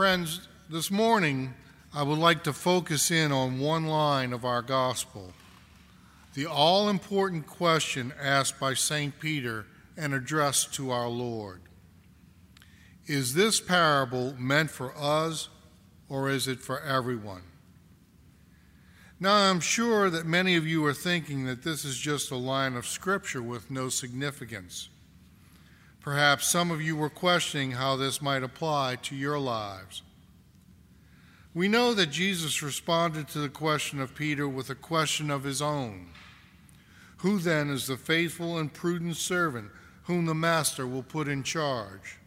Friends, this morning I would like to focus in on one line of our gospel the all important question asked by St. Peter and addressed to our Lord. Is this parable meant for us or is it for everyone? Now, I'm sure that many of you are thinking that this is just a line of scripture with no significance. Perhaps some of you were questioning how this might apply to your lives. We know that Jesus responded to the question of Peter with a question of his own Who then is the faithful and prudent servant whom the master will put in charge?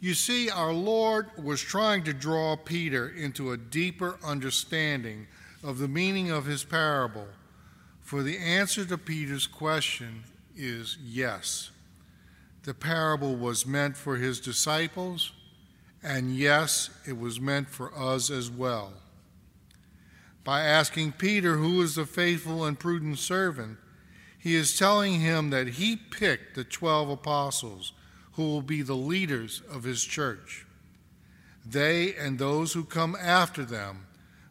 You see, our Lord was trying to draw Peter into a deeper understanding of the meaning of his parable, for the answer to Peter's question is yes. The parable was meant for his disciples, and yes, it was meant for us as well. By asking Peter, who is the faithful and prudent servant, he is telling him that he picked the 12 apostles who will be the leaders of his church. They and those who come after them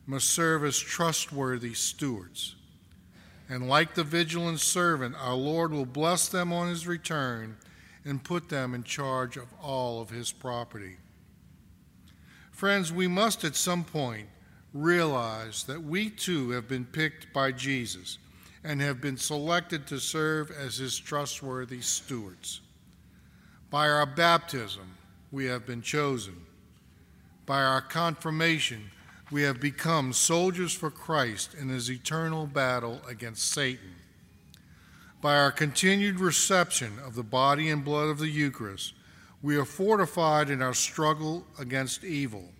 must serve as trustworthy stewards. And like the vigilant servant, our Lord will bless them on his return and put them in charge of all of his property. Friends, we must at some point realize that we too have been picked by Jesus and have been selected to serve as his trustworthy stewards. By our baptism, we have been chosen. By our confirmation, we have become soldiers for Christ in his eternal battle against Satan. By our continued reception of the body and blood of the Eucharist, we are fortified in our struggle against evil.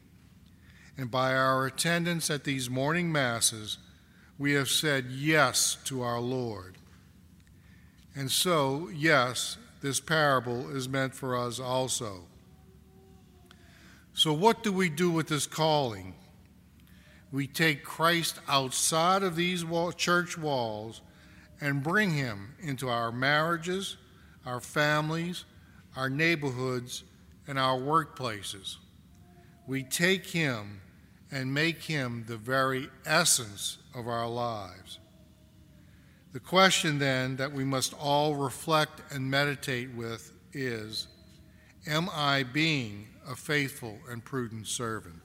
And by our attendance at these morning masses, we have said yes to our Lord. And so, yes, this parable is meant for us also. So, what do we do with this calling? we take Christ outside of these wall, church walls and bring him into our marriages, our families, our neighborhoods, and our workplaces. We take him and make him the very essence of our lives. The question then that we must all reflect and meditate with is Am I being a faithful and prudent servant?